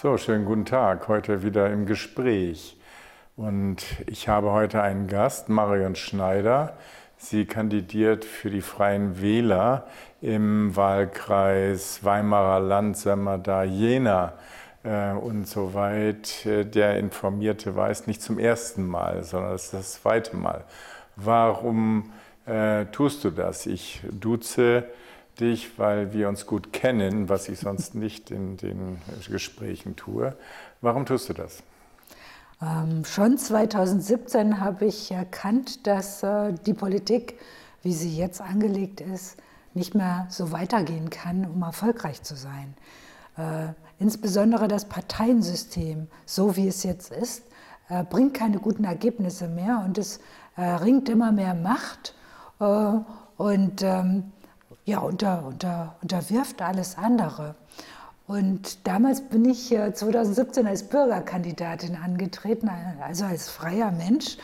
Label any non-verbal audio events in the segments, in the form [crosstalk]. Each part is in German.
So, schönen guten Tag. Heute wieder im Gespräch. Und ich habe heute einen Gast, Marion Schneider. Sie kandidiert für die Freien Wähler im Wahlkreis Weimarer Land, Sömmerda, Jena. Äh, und soweit äh, der Informierte weiß, nicht zum ersten Mal, sondern das ist das zweite Mal. Warum äh, tust du das? Ich duze dich, weil wir uns gut kennen, was ich sonst nicht in den Gesprächen tue. Warum tust du das? Ähm, schon 2017 habe ich erkannt, dass äh, die Politik, wie sie jetzt angelegt ist, nicht mehr so weitergehen kann, um erfolgreich zu sein. Äh, insbesondere das Parteiensystem, so wie es jetzt ist, äh, bringt keine guten Ergebnisse mehr und es äh, ringt immer mehr Macht äh, und ähm, ja, unter, unter, unterwirft alles andere. Und damals bin ich 2017 als Bürgerkandidatin angetreten, also als freier Mensch.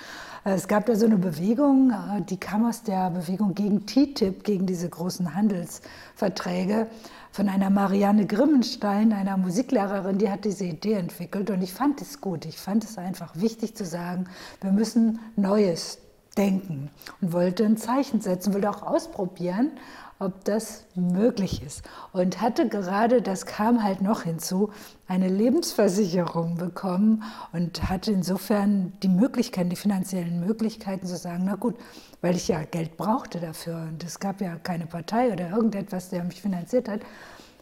Es gab da so eine Bewegung, die kam aus der Bewegung gegen TTIP, gegen diese großen Handelsverträge, von einer Marianne Grimmenstein, einer Musiklehrerin, die hat diese Idee entwickelt. Und ich fand es gut. Ich fand es einfach wichtig zu sagen, wir müssen Neues denken und wollte ein Zeichen setzen, wollte auch ausprobieren, ob das möglich ist. Und hatte gerade, das kam halt noch hinzu, eine Lebensversicherung bekommen und hatte insofern die Möglichkeiten, die finanziellen Möglichkeiten zu sagen, na gut, weil ich ja Geld brauchte dafür und es gab ja keine Partei oder irgendetwas, der mich finanziert hat.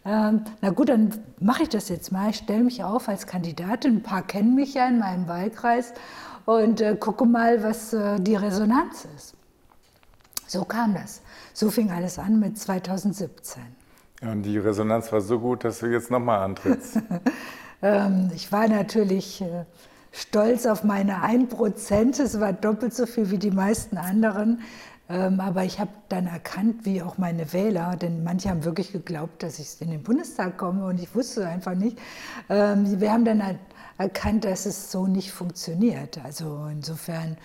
Ähm, na gut, dann mache ich das jetzt mal. Ich stelle mich auf als Kandidatin. Ein paar kennen mich ja in meinem Wahlkreis und äh, gucke mal, was äh, die Resonanz ist. So kam das. So fing alles an mit 2017. Ja, und die Resonanz war so gut, dass du jetzt nochmal antrittst. [laughs] ähm, ich war natürlich äh, stolz auf meine 1%. Es war doppelt so viel wie die meisten anderen. Ähm, aber ich habe dann erkannt, wie auch meine Wähler, denn manche haben wirklich geglaubt, dass ich in den Bundestag komme und ich wusste einfach nicht. Ähm, wir haben dann erkannt, dass es so nicht funktioniert. Also insofern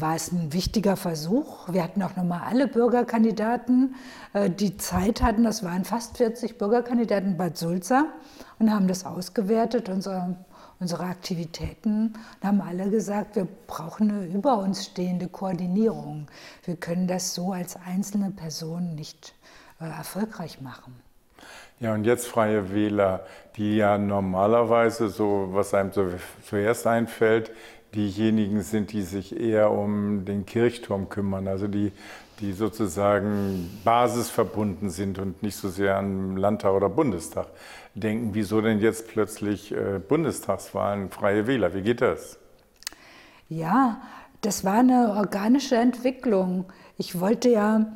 war es ein wichtiger Versuch. Wir hatten auch nochmal alle Bürgerkandidaten, äh, die Zeit hatten. Das waren fast 40 Bürgerkandidaten Bad Sulza und haben das ausgewertet, unsere, unsere Aktivitäten, und haben alle gesagt, wir brauchen eine über uns stehende Koordinierung. Wir können das so als einzelne Person nicht äh, erfolgreich machen. Ja, und jetzt Freie Wähler, die ja normalerweise so, was einem so zuerst einfällt, diejenigen sind, die sich eher um den Kirchturm kümmern, also die, die sozusagen basisverbunden sind und nicht so sehr an Landtag oder Bundestag denken. Wieso denn jetzt plötzlich äh, Bundestagswahlen, freie Wähler? Wie geht das? Ja, das war eine organische Entwicklung. Ich wollte ja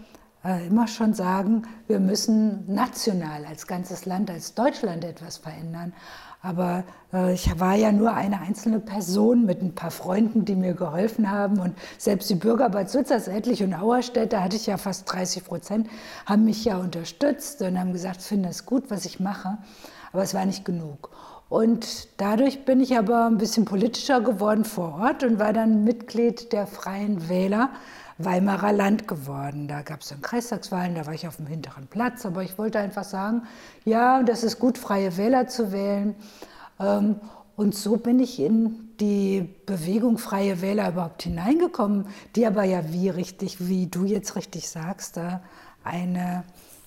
immer schon sagen, wir müssen national als ganzes Land, als Deutschland etwas verändern. Aber äh, ich war ja nur eine einzelne Person mit ein paar Freunden, die mir geholfen haben. Und selbst die Bürger Bad Sulzers, Etlich und Auerstedt, da hatte ich ja fast 30 Prozent, haben mich ja unterstützt und haben gesagt, finde es gut, was ich mache. Aber es war nicht genug. Und dadurch bin ich aber ein bisschen politischer geworden vor Ort und war dann Mitglied der Freien Wähler Weimarer Land geworden. Da gab es dann Kreistagswahlen, da war ich auf dem hinteren Platz, aber ich wollte einfach sagen, ja, das ist gut, freie Wähler zu wählen. Ähm, und so bin ich in die Bewegung Freie Wähler überhaupt hineingekommen, die aber ja wie richtig, wie du jetzt richtig sagst, da eine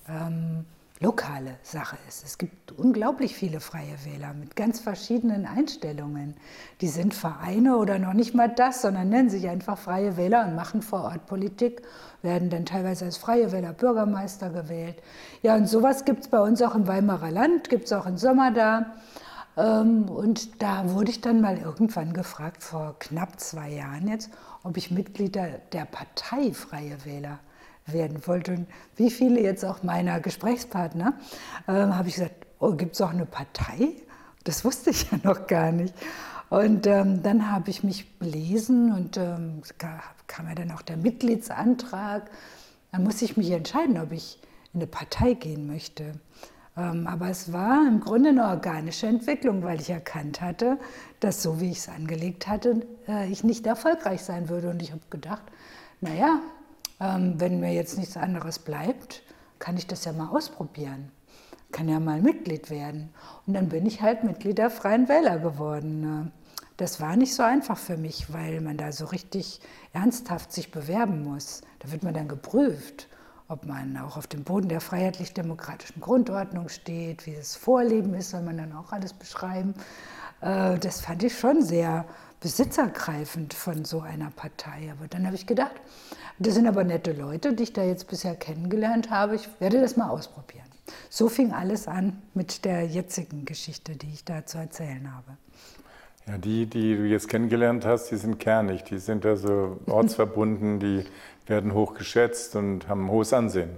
ähm, lokale Sache ist. Es gibt unglaublich viele freie Wähler mit ganz verschiedenen Einstellungen. Die sind Vereine oder noch nicht mal das, sondern nennen sich einfach freie Wähler und machen vor Ort Politik, werden dann teilweise als freie Wähler Bürgermeister gewählt. Ja, und sowas gibt es bei uns auch im Weimarer Land, gibt es auch in Sommer da. Ähm, und da wurde ich dann mal irgendwann gefragt, vor knapp zwei Jahren jetzt, ob ich Mitglied der Partei Freie Wähler werden wollte. Und wie viele jetzt auch meiner Gesprächspartner, äh, habe ich gesagt, oh, gibt es auch eine Partei? Das wusste ich [laughs] ja noch gar nicht. Und ähm, dann habe ich mich belesen und ähm, kam ja dann auch der Mitgliedsantrag. Dann musste ich mich entscheiden, ob ich in eine Partei gehen möchte. Ähm, aber es war im Grunde eine organische Entwicklung, weil ich erkannt hatte, dass so wie ich es angelegt hatte, äh, ich nicht erfolgreich sein würde. Und ich habe gedacht, naja, ähm, wenn mir jetzt nichts anderes bleibt, kann ich das ja mal ausprobieren. kann ja mal Mitglied werden. Und dann bin ich halt Mitglied der Freien Wähler geworden. Ne? Das war nicht so einfach für mich, weil man da so richtig ernsthaft sich bewerben muss. Da wird man dann geprüft, ob man auch auf dem Boden der freiheitlich-demokratischen Grundordnung steht, wie das Vorleben ist, soll man dann auch alles beschreiben. Äh, das fand ich schon sehr besitzergreifend von so einer Partei. Aber dann habe ich gedacht, das sind aber nette Leute, die ich da jetzt bisher kennengelernt habe. Ich werde das mal ausprobieren. So fing alles an mit der jetzigen Geschichte, die ich da zu erzählen habe. Ja, die, die du jetzt kennengelernt hast, die sind kernig, die sind also [laughs] ortsverbunden, die werden hoch geschätzt und haben ein hohes Ansehen.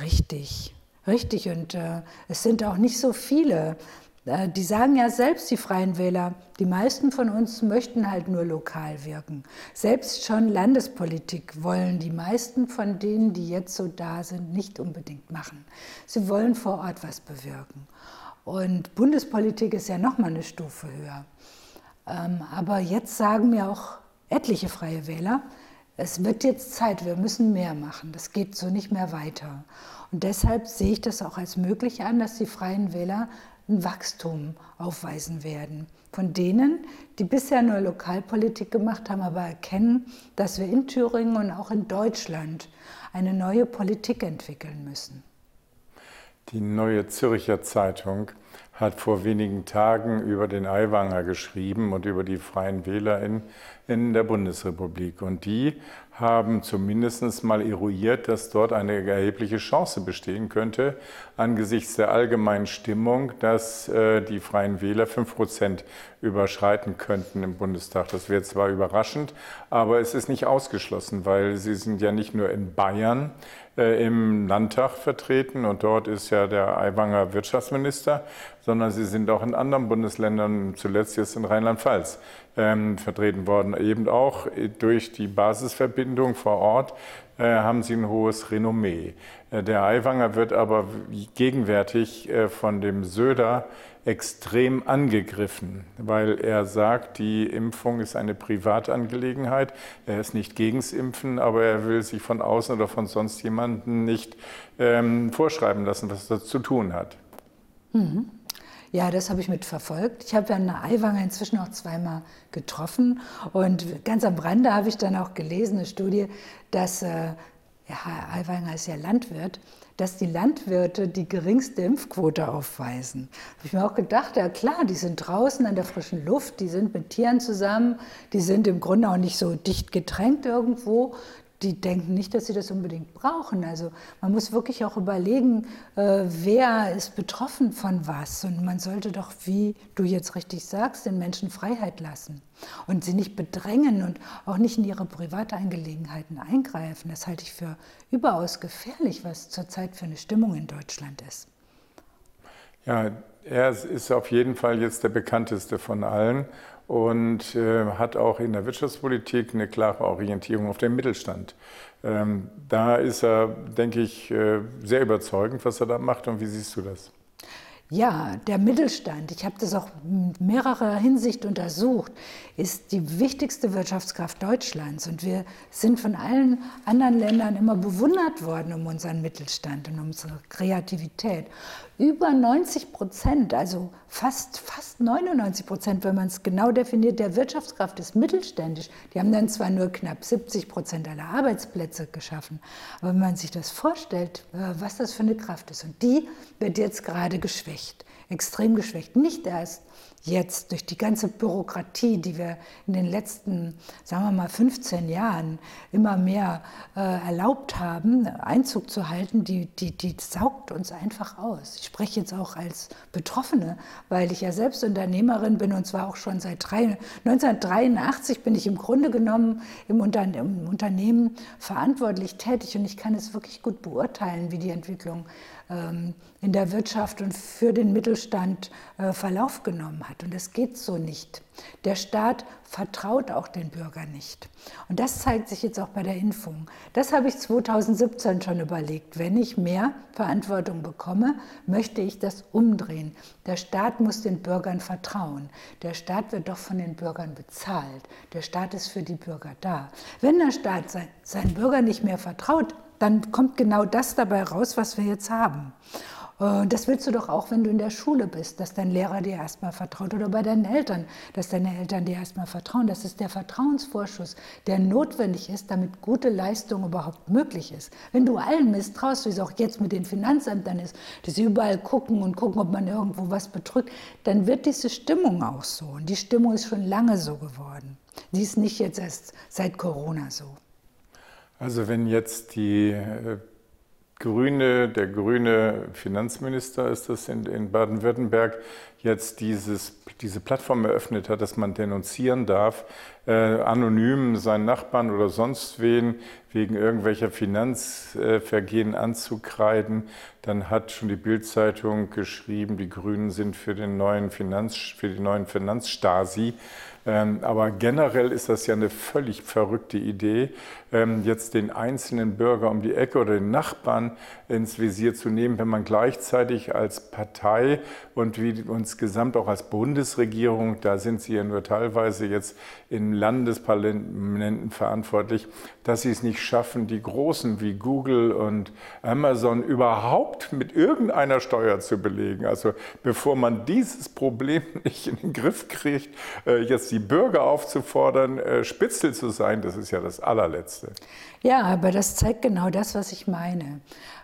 Richtig, richtig. Und äh, es sind auch nicht so viele. Äh, die sagen ja selbst, die Freien Wähler, die meisten von uns möchten halt nur lokal wirken. Selbst schon Landespolitik wollen die meisten von denen, die jetzt so da sind, nicht unbedingt machen. Sie wollen vor Ort was bewirken. Und Bundespolitik ist ja noch mal eine Stufe höher. Ähm, aber jetzt sagen mir auch etliche Freie Wähler, es wird jetzt Zeit, wir müssen mehr machen. Das geht so nicht mehr weiter. Und deshalb sehe ich das auch als möglich an, dass die Freien Wähler ein Wachstum aufweisen werden. Von denen, die bisher nur Lokalpolitik gemacht haben, aber erkennen, dass wir in Thüringen und auch in Deutschland eine neue Politik entwickeln müssen. Die neue Zürcher Zeitung hat vor wenigen Tagen über den Aiwanger geschrieben und über die Freien Wähler in, in der Bundesrepublik. Und die haben zumindest mal eruiert, dass dort eine erhebliche Chance bestehen könnte, angesichts der allgemeinen Stimmung, dass äh, die Freien Wähler 5 Prozent überschreiten könnten im Bundestag. Das wäre zwar überraschend, aber es ist nicht ausgeschlossen, weil sie sind ja nicht nur in Bayern im Landtag vertreten und dort ist ja der Aiwanger Wirtschaftsminister, sondern sie sind auch in anderen Bundesländern, zuletzt jetzt in Rheinland-Pfalz, ähm, vertreten worden. Eben auch durch die Basisverbindung vor Ort äh, haben sie ein hohes Renommee. Äh, der Aiwanger wird aber gegenwärtig äh, von dem Söder extrem angegriffen, weil er sagt, die Impfung ist eine Privatangelegenheit. Er ist nicht gegens Impfen, aber er will sich von außen oder von sonst jemandem nicht ähm, vorschreiben lassen, was das zu tun hat. Mhm. Ja, das habe ich mitverfolgt. Ich habe ja eine Aiwanger inzwischen auch zweimal getroffen und ganz am Rande habe ich dann auch gelesen, eine Studie, dass, äh, ja, Aiwanger ist ja Landwirt, dass die Landwirte die geringste Impfquote aufweisen. Habe ich mir auch gedacht, ja klar, die sind draußen an der frischen Luft, die sind mit Tieren zusammen, die sind im Grunde auch nicht so dicht gedrängt irgendwo die denken nicht, dass sie das unbedingt brauchen. Also man muss wirklich auch überlegen, äh, wer ist betroffen von was. Und man sollte doch, wie du jetzt richtig sagst, den Menschen Freiheit lassen und sie nicht bedrängen und auch nicht in ihre Privatangelegenheiten eingreifen. Das halte ich für überaus gefährlich, was zurzeit für eine Stimmung in Deutschland ist. Ja, er ist auf jeden Fall jetzt der bekannteste von allen und äh, hat auch in der Wirtschaftspolitik eine klare Orientierung auf den Mittelstand. Ähm, da ist er, denke ich, äh, sehr überzeugend, was er da macht. Und wie siehst du das? Ja, der Mittelstand, ich habe das auch in mehrerer Hinsicht untersucht, ist die wichtigste Wirtschaftskraft Deutschlands. Und wir sind von allen anderen Ländern immer bewundert worden um unseren Mittelstand und um unsere Kreativität. Über 90 Prozent, also fast, fast 99 Prozent, wenn man es genau definiert, der Wirtschaftskraft ist mittelständisch. Die haben dann zwar nur knapp 70 Prozent aller Arbeitsplätze geschaffen, aber wenn man sich das vorstellt, äh, was das für eine Kraft ist, und die wird jetzt gerade geschwächt, extrem geschwächt. Nicht erst jetzt durch die ganze Bürokratie, die wir in den letzten, sagen wir mal, 15 Jahren immer mehr äh, erlaubt haben, Einzug zu halten, die, die, die saugt uns einfach aus. Ich spreche jetzt auch als Betroffene, weil ich ja selbst Unternehmerin bin und zwar auch schon seit drei, 1983 bin ich im Grunde genommen im, Unter, im Unternehmen verantwortlich tätig und ich kann es wirklich gut beurteilen, wie die Entwicklung ähm, in der Wirtschaft und für den Mittelstand äh, Verlauf genommen hat. Und das geht so nicht. Der Staat vertraut auch den Bürgern nicht. Und das zeigt sich jetzt auch bei der Impfung. Das habe ich 2017 schon überlegt. Wenn ich mehr Verantwortung bekomme, möchte ich das umdrehen. Der Staat muss den Bürgern vertrauen. Der Staat wird doch von den Bürgern bezahlt. Der Staat ist für die Bürger da. Wenn der Staat seinen Bürgern nicht mehr vertraut, dann kommt genau das dabei raus, was wir jetzt haben. Äh, das willst du doch auch, wenn du in der Schule bist, dass dein Lehrer dir erstmal vertraut oder bei deinen Eltern, dass deine Eltern dir erstmal vertrauen. Das ist der Vertrauensvorschuss, der notwendig ist, damit gute Leistung überhaupt möglich ist. Wenn du allen misstraust, wie es auch jetzt mit den Finanzämtern ist, dass sie überall gucken und gucken, ob man irgendwo was betrügt, dann wird diese Stimmung auch so. Und die Stimmung ist schon lange so geworden. Die ist nicht jetzt erst seit Corona so. Also wenn jetzt die äh, Grüne, der grüne Finanzminister ist das in, in Baden-Württemberg, jetzt dieses, diese Plattform eröffnet hat, dass man denunzieren darf, äh, anonym seinen Nachbarn oder sonst wen wegen irgendwelcher Finanzvergehen anzukreiden, dann hat schon die Bildzeitung geschrieben, die Grünen sind für den neuen Finanz, für die neuen Finanzstasi. Ähm, aber generell ist das ja eine völlig verrückte Idee, jetzt den einzelnen Bürger um die Ecke oder den Nachbarn ins Visier zu nehmen, wenn man gleichzeitig als Partei und wie insgesamt auch als Bundesregierung, da sind Sie ja nur teilweise jetzt in Landesparlamenten verantwortlich, dass Sie es nicht schaffen, die Großen wie Google und Amazon überhaupt mit irgendeiner Steuer zu belegen. Also bevor man dieses Problem [laughs] nicht in den Griff kriegt, äh, jetzt die Bürger aufzufordern, äh, Spitzel zu sein, das ist ja das allerletzte. Ja, aber das zeigt genau das, was ich meine.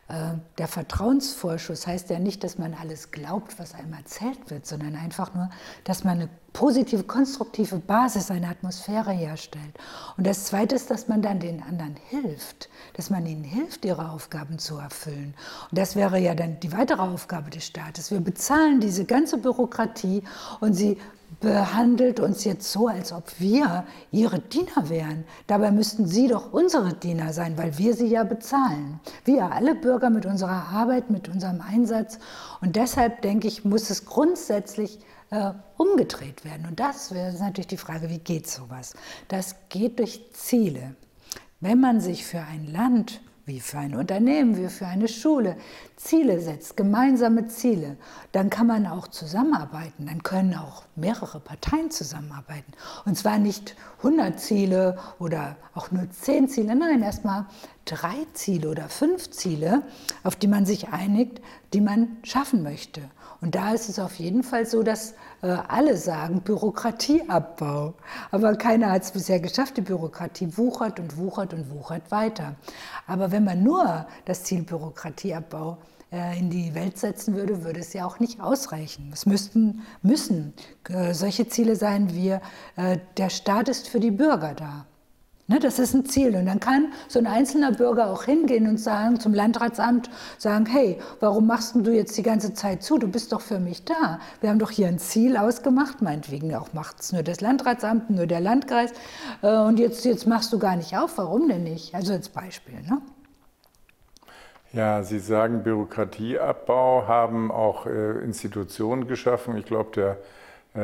Äh, der Vertrauensvorschuss heißt ja nicht, dass man alles glaubt, was einem erzählt wird, sondern einfach nur, dass man eine positive, konstruktive Basis, eine Atmosphäre herstellt. Und das Zweite ist, dass man dann den anderen hilft, dass man ihnen hilft, ihre Aufgaben zu erfüllen. Und das wäre ja dann die weitere Aufgabe des Staates. Wir bezahlen diese ganze Bürokratie und sie behandelt uns jetzt so, als ob wir ihre Diener wären. Dabei müssten sie doch unsere Diener sein, weil wir sie ja bezahlen. Wir alle Bürger mit unserer Arbeit, mit unserem Einsatz. Und deshalb denke ich, muss es grundsätzlich äh, umgedreht werden. Und das wäre natürlich die Frage, wie geht sowas? Das geht durch Ziele. Wenn man sich für ein Land wie für ein Unternehmen, wie für eine Schule, Ziele setzt, gemeinsame Ziele, dann kann man auch zusammenarbeiten. Dann können auch mehrere Parteien zusammenarbeiten. Und zwar nicht 100 Ziele oder auch nur 10 Ziele, nein, erstmal drei Ziele oder fünf Ziele, auf die man sich einigt, die man schaffen möchte. Und da ist es auf jeden Fall so, dass äh, alle sagen Bürokratieabbau. Aber keiner hat es bisher geschafft. Die Bürokratie wuchert und wuchert und wuchert weiter. Aber wenn man nur das Ziel Bürokratieabbau äh, in die Welt setzen würde, würde es ja auch nicht ausreichen. Es müssten, müssen äh, solche Ziele sein wie äh, der Staat ist für die Bürger da. Ne, das ist ein Ziel. Und dann kann so ein einzelner Bürger auch hingehen und sagen zum Landratsamt, sagen, hey, warum machst du jetzt die ganze Zeit zu? Du bist doch für mich da. Wir haben doch hier ein Ziel ausgemacht, meinetwegen auch macht es nur das Landratsamt, nur der Landkreis. Äh, und jetzt, jetzt machst du gar nicht auf. Warum denn nicht? Also als Beispiel. Ne? Ja, Sie sagen Bürokratieabbau, haben auch äh, Institutionen geschaffen. Ich glaube, der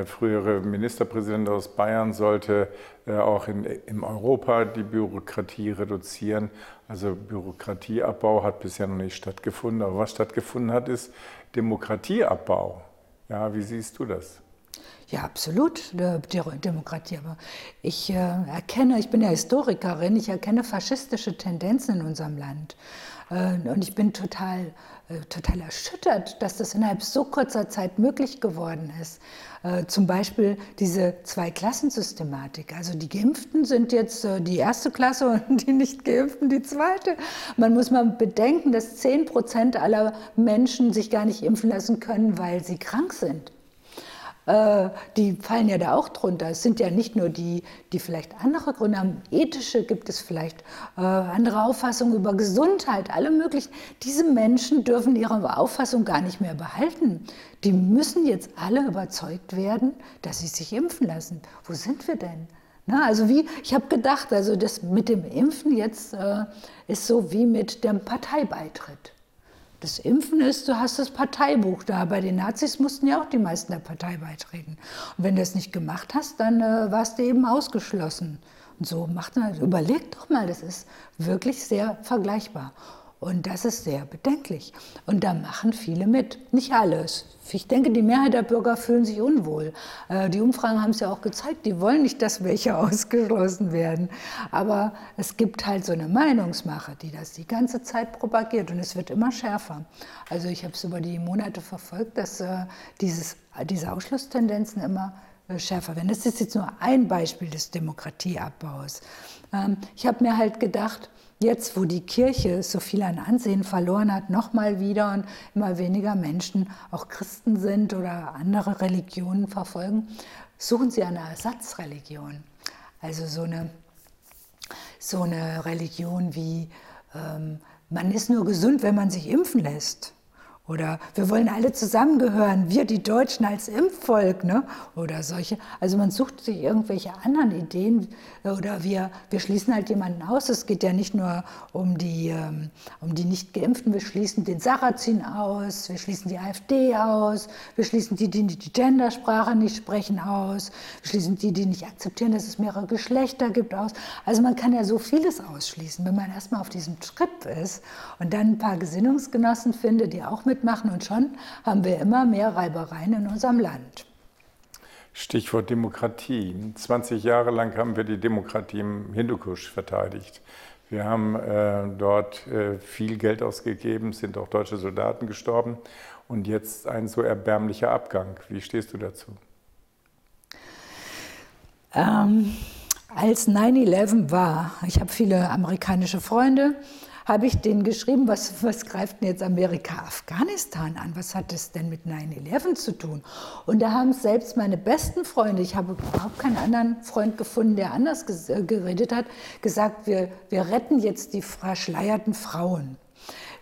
frühere Ministerpräsident aus Bayern sollte äh, auch in, in Europa die Bürokratie reduzieren. Also Bürokratieabbau hat bisher noch nicht stattgefunden. Aber was stattgefunden hat, ist Demokratieabbau. Ja, wie siehst du das? Ja, absolut, Demokratie. Aber ich äh, erkenne, ich bin ja Historikerin, ich erkenne faschistische Tendenzen in unserem Land. Äh, und ich bin total, äh, total erschüttert, dass das innerhalb so kurzer Zeit möglich geworden ist. Äh, zum Beispiel diese Zwei-Klassen-Systematik. Also die Geimpften sind jetzt die erste Klasse [laughs] und die Nicht-Geimpften die zweite. Man muss mal bedenken, dass 10 Prozent aller Menschen sich gar nicht impfen lassen können, weil sie krank sind. Äh, die fallen ja da auch drunter. Es sind ja nicht nur die, die vielleicht andere Gründe haben. Ethische gibt es vielleicht, äh, andere Auffassungen über Gesundheit, alle möglichen. Diese Menschen dürfen ihre Auffassung gar nicht mehr behalten. Die müssen jetzt alle überzeugt werden, dass sie sich impfen lassen. Wo sind wir denn? Na, also wie, ich habe gedacht, also das mit dem Impfen jetzt äh, ist so wie mit dem Parteibeitritt. Das Impfen ist, du hast das Parteibuch da. Bei den Nazis mussten ja auch die meisten der Partei beitreten. Und wenn du das nicht gemacht hast, dann äh, warst du eben ausgeschlossen. Und so macht man, überleg doch mal, das ist wirklich sehr vergleichbar. Und das ist sehr bedenklich. Und da machen viele mit. Nicht alles. Ich denke, die Mehrheit der Bürger fühlen sich unwohl. Äh, die Umfragen haben es ja auch gezeigt, die wollen nicht, dass welche [laughs] ausgeschlossen werden. Aber es gibt halt so eine Meinungsmache, die das die ganze Zeit propagiert und es wird immer schärfer. Also ich habe es über die Monate verfolgt, dass äh, dieses, diese Ausschlusstendenzen immer äh, schärfer werden. Das ist jetzt nur ein Beispiel des Demokratieabbaus. Ähm, ich habe mir halt gedacht, jetzt, wo die Kirche so viel an Ansehen verloren hat, nochmal wieder und immer weniger Menschen auch Christen sind oder andere Religionen verfolgen, suchen sie eine Ersatzreligion. Also so eine, so eine Religion wie, ähm, man ist nur gesund, wenn man sich impfen lässt. Oder wir wollen alle zusammengehören, wir die Deutschen als Impfvolk, ne? oder solche. Also man sucht sich irgendwelche anderen Ideen oder wir, wir schließen halt jemanden aus. Es geht ja nicht nur um die, ähm, um die Nicht-Geimpften, wir schließen den Sarrazin aus, wir schließen die AfD aus, wir schließen die, die die Gendersprache nicht sprechen aus, wir schließen die, die nicht akzeptieren, dass es mehrere Geschlechter gibt aus. Also man kann ja so vieles ausschließen, wenn man erstmal auf diesem Trip ist und dann ein paar Gesinnungsgenossen findet, die auch mit mitmachen und schon haben wir immer mehr Reibereien in unserem Land. Stichwort Demokratie. 20 Jahre lang haben wir die Demokratie im Hindukusch verteidigt. Wir haben äh, dort äh, viel Geld ausgegeben, sind auch deutsche Soldaten gestorben und jetzt ein so erbärmlicher Abgang. Wie stehst du dazu? Ähm, als 9-11 war, ich habe viele amerikanische Freunde, habe ich denen geschrieben, was, was greift denn jetzt Amerika Afghanistan an? Was hat das denn mit 9-11 zu tun? Und da haben selbst meine besten Freunde, ich habe überhaupt keinen anderen Freund gefunden, der anders äh, geredet hat, gesagt, wir, wir retten jetzt die verschleierten Frauen.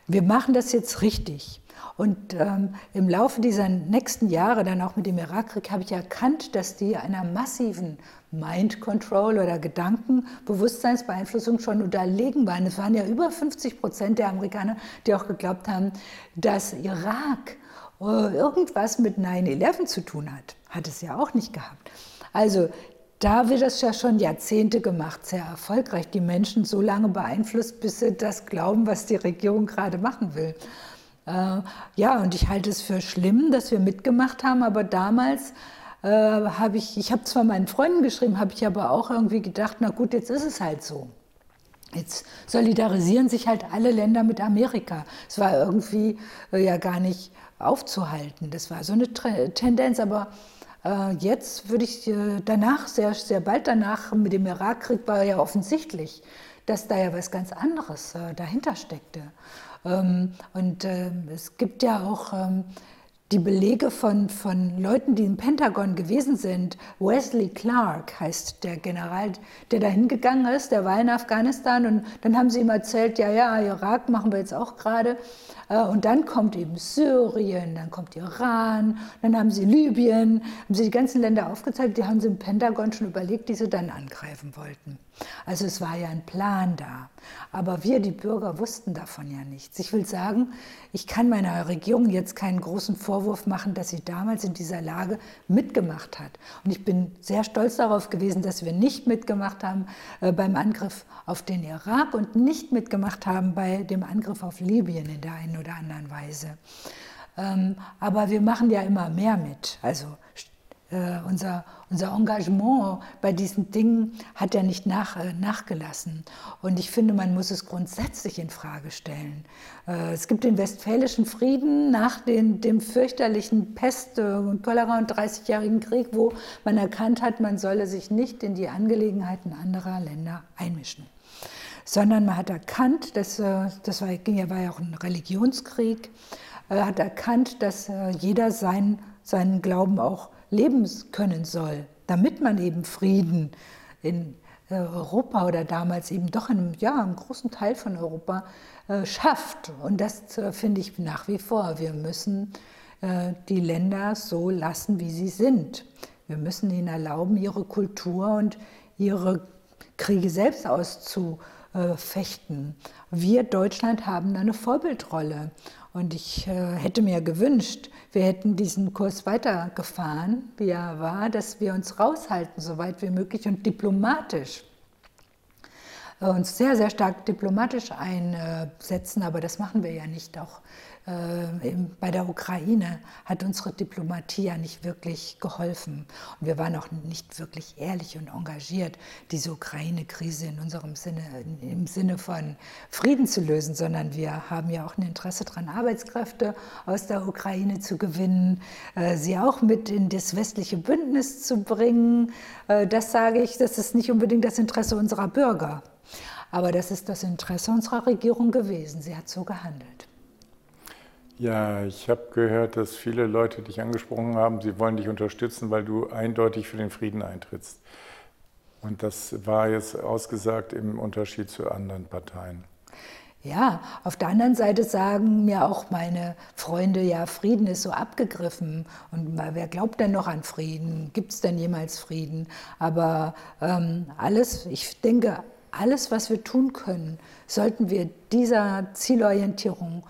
Wir machen das jetzt richtig. Und ähm, im Laufe dieser nächsten Jahre, dann auch mit dem Irakkrieg, habe ich erkannt, dass die einer massiven Mind Control oder Gedankenbewusstseinsbeeinflussung schon unterlegen waren. Es waren ja über 50 Prozent der Amerikaner, die auch geglaubt haben, dass Irak äh, irgendwas mit 9-11 zu tun hat. Hat es ja auch nicht gehabt. Also da wird das ja schon Jahrzehnte gemacht, sehr erfolgreich, die Menschen so lange beeinflusst, bis sie das glauben, was die Regierung gerade machen will. Äh, ja, und ich halte es für schlimm, dass wir mitgemacht haben, aber damals äh, habe ich, ich habe zwar meinen Freunden geschrieben, habe ich aber auch irgendwie gedacht, na gut, jetzt ist es halt so. Jetzt solidarisieren sich halt alle Länder mit Amerika. Es war irgendwie äh, ja gar nicht aufzuhalten. Das war so eine Tendenz, aber äh, jetzt würde ich äh, danach, sehr, sehr bald danach, mit dem Irakkrieg war ja offensichtlich, dass da ja was ganz anderes äh, dahinter steckte. Ähm, und ähm, es gibt ja auch ähm, die Belege von, von Leuten, die im Pentagon gewesen sind. Wesley Clark heißt der General, der da hingegangen ist, der war in Afghanistan und dann haben sie ihm erzählt, ja, ja, Irak machen wir jetzt auch gerade. Äh, und dann kommt eben Syrien, dann kommt Iran, dann haben sie Libyen, haben sie die ganzen Länder aufgezeigt, die haben sie im Pentagon schon überlegt, die sie dann angreifen wollten. Also es war ja ein Plan da. Aber wir, die Bürger, wussten davon ja nichts. Ich will sagen, ich kann meiner Regierung jetzt keinen großen Vorwurf machen, dass sie damals in dieser Lage mitgemacht hat. Und ich bin sehr stolz darauf gewesen, dass wir nicht mitgemacht haben äh, beim Angriff auf den Irak und nicht mitgemacht haben bei dem Angriff auf Libyen in der einen oder anderen Weise. Ähm, aber wir machen ja immer mehr mit. Also äh, unser, unser Engagement bei diesen Dingen hat ja nicht nach, äh, nachgelassen. Und ich finde, man muss es grundsätzlich in Frage stellen. Äh, es gibt den Westfälischen Frieden nach den, dem fürchterlichen Pest- und Cholera- und 30-jährigen Krieg, wo man erkannt hat, man solle sich nicht in die Angelegenheiten anderer Länder einmischen sondern man hat erkannt, dass, äh, das war, ging ja, war ja auch ein Religionskrieg, hat erkannt, dass äh, jeder seinen, seinen Glauben auch leben können soll, damit man eben Frieden in äh, Europa oder damals eben doch in einem, ja, einem großen Teil von Europa äh, schafft. Und das äh, finde ich nach wie vor. Wir müssen äh, die Länder so lassen, wie sie sind. Wir müssen ihnen erlauben, ihre Kultur und ihre Kriege selbst auszufechten. Wir Deutschland haben eine Vorbildrolle. Und ich äh, hätte mir gewünscht, wir hätten diesen Kurs weitergefahren, wie er war, dass wir uns raushalten, so weit wie möglich und diplomatisch uns sehr, sehr stark diplomatisch einsetzen, aber das machen wir ja nicht. Auch äh, bei der Ukraine hat unsere Diplomatie ja nicht wirklich geholfen. Und wir waren auch nicht wirklich ehrlich und engagiert, diese Ukraine-Krise in unserem Sinne, im Sinne von Frieden zu lösen, sondern wir haben ja auch ein Interesse daran, Arbeitskräfte aus der Ukraine zu gewinnen, äh, sie auch mit in das westliche Bündnis zu bringen. Äh, das sage ich, das ist nicht unbedingt das Interesse unserer Bürger. Aber das ist das Interesse unserer Regierung gewesen. Sie hat so gehandelt. Ja, ich habe gehört, dass viele Leute dich angesprochen haben, sie wollen dich unterstützen, weil du eindeutig für den Frieden eintrittst. Und das war jetzt ausgesagt im Unterschied zu anderen Parteien. Ja, auf der anderen Seite sagen mir auch meine Freunde, ja, Frieden ist so abgegriffen. Und wer glaubt denn noch an Frieden? Gibt es denn jemals Frieden? Aber ähm, alles, ich denke, alles, was wir tun können, sollten wir dieser Zielorientierung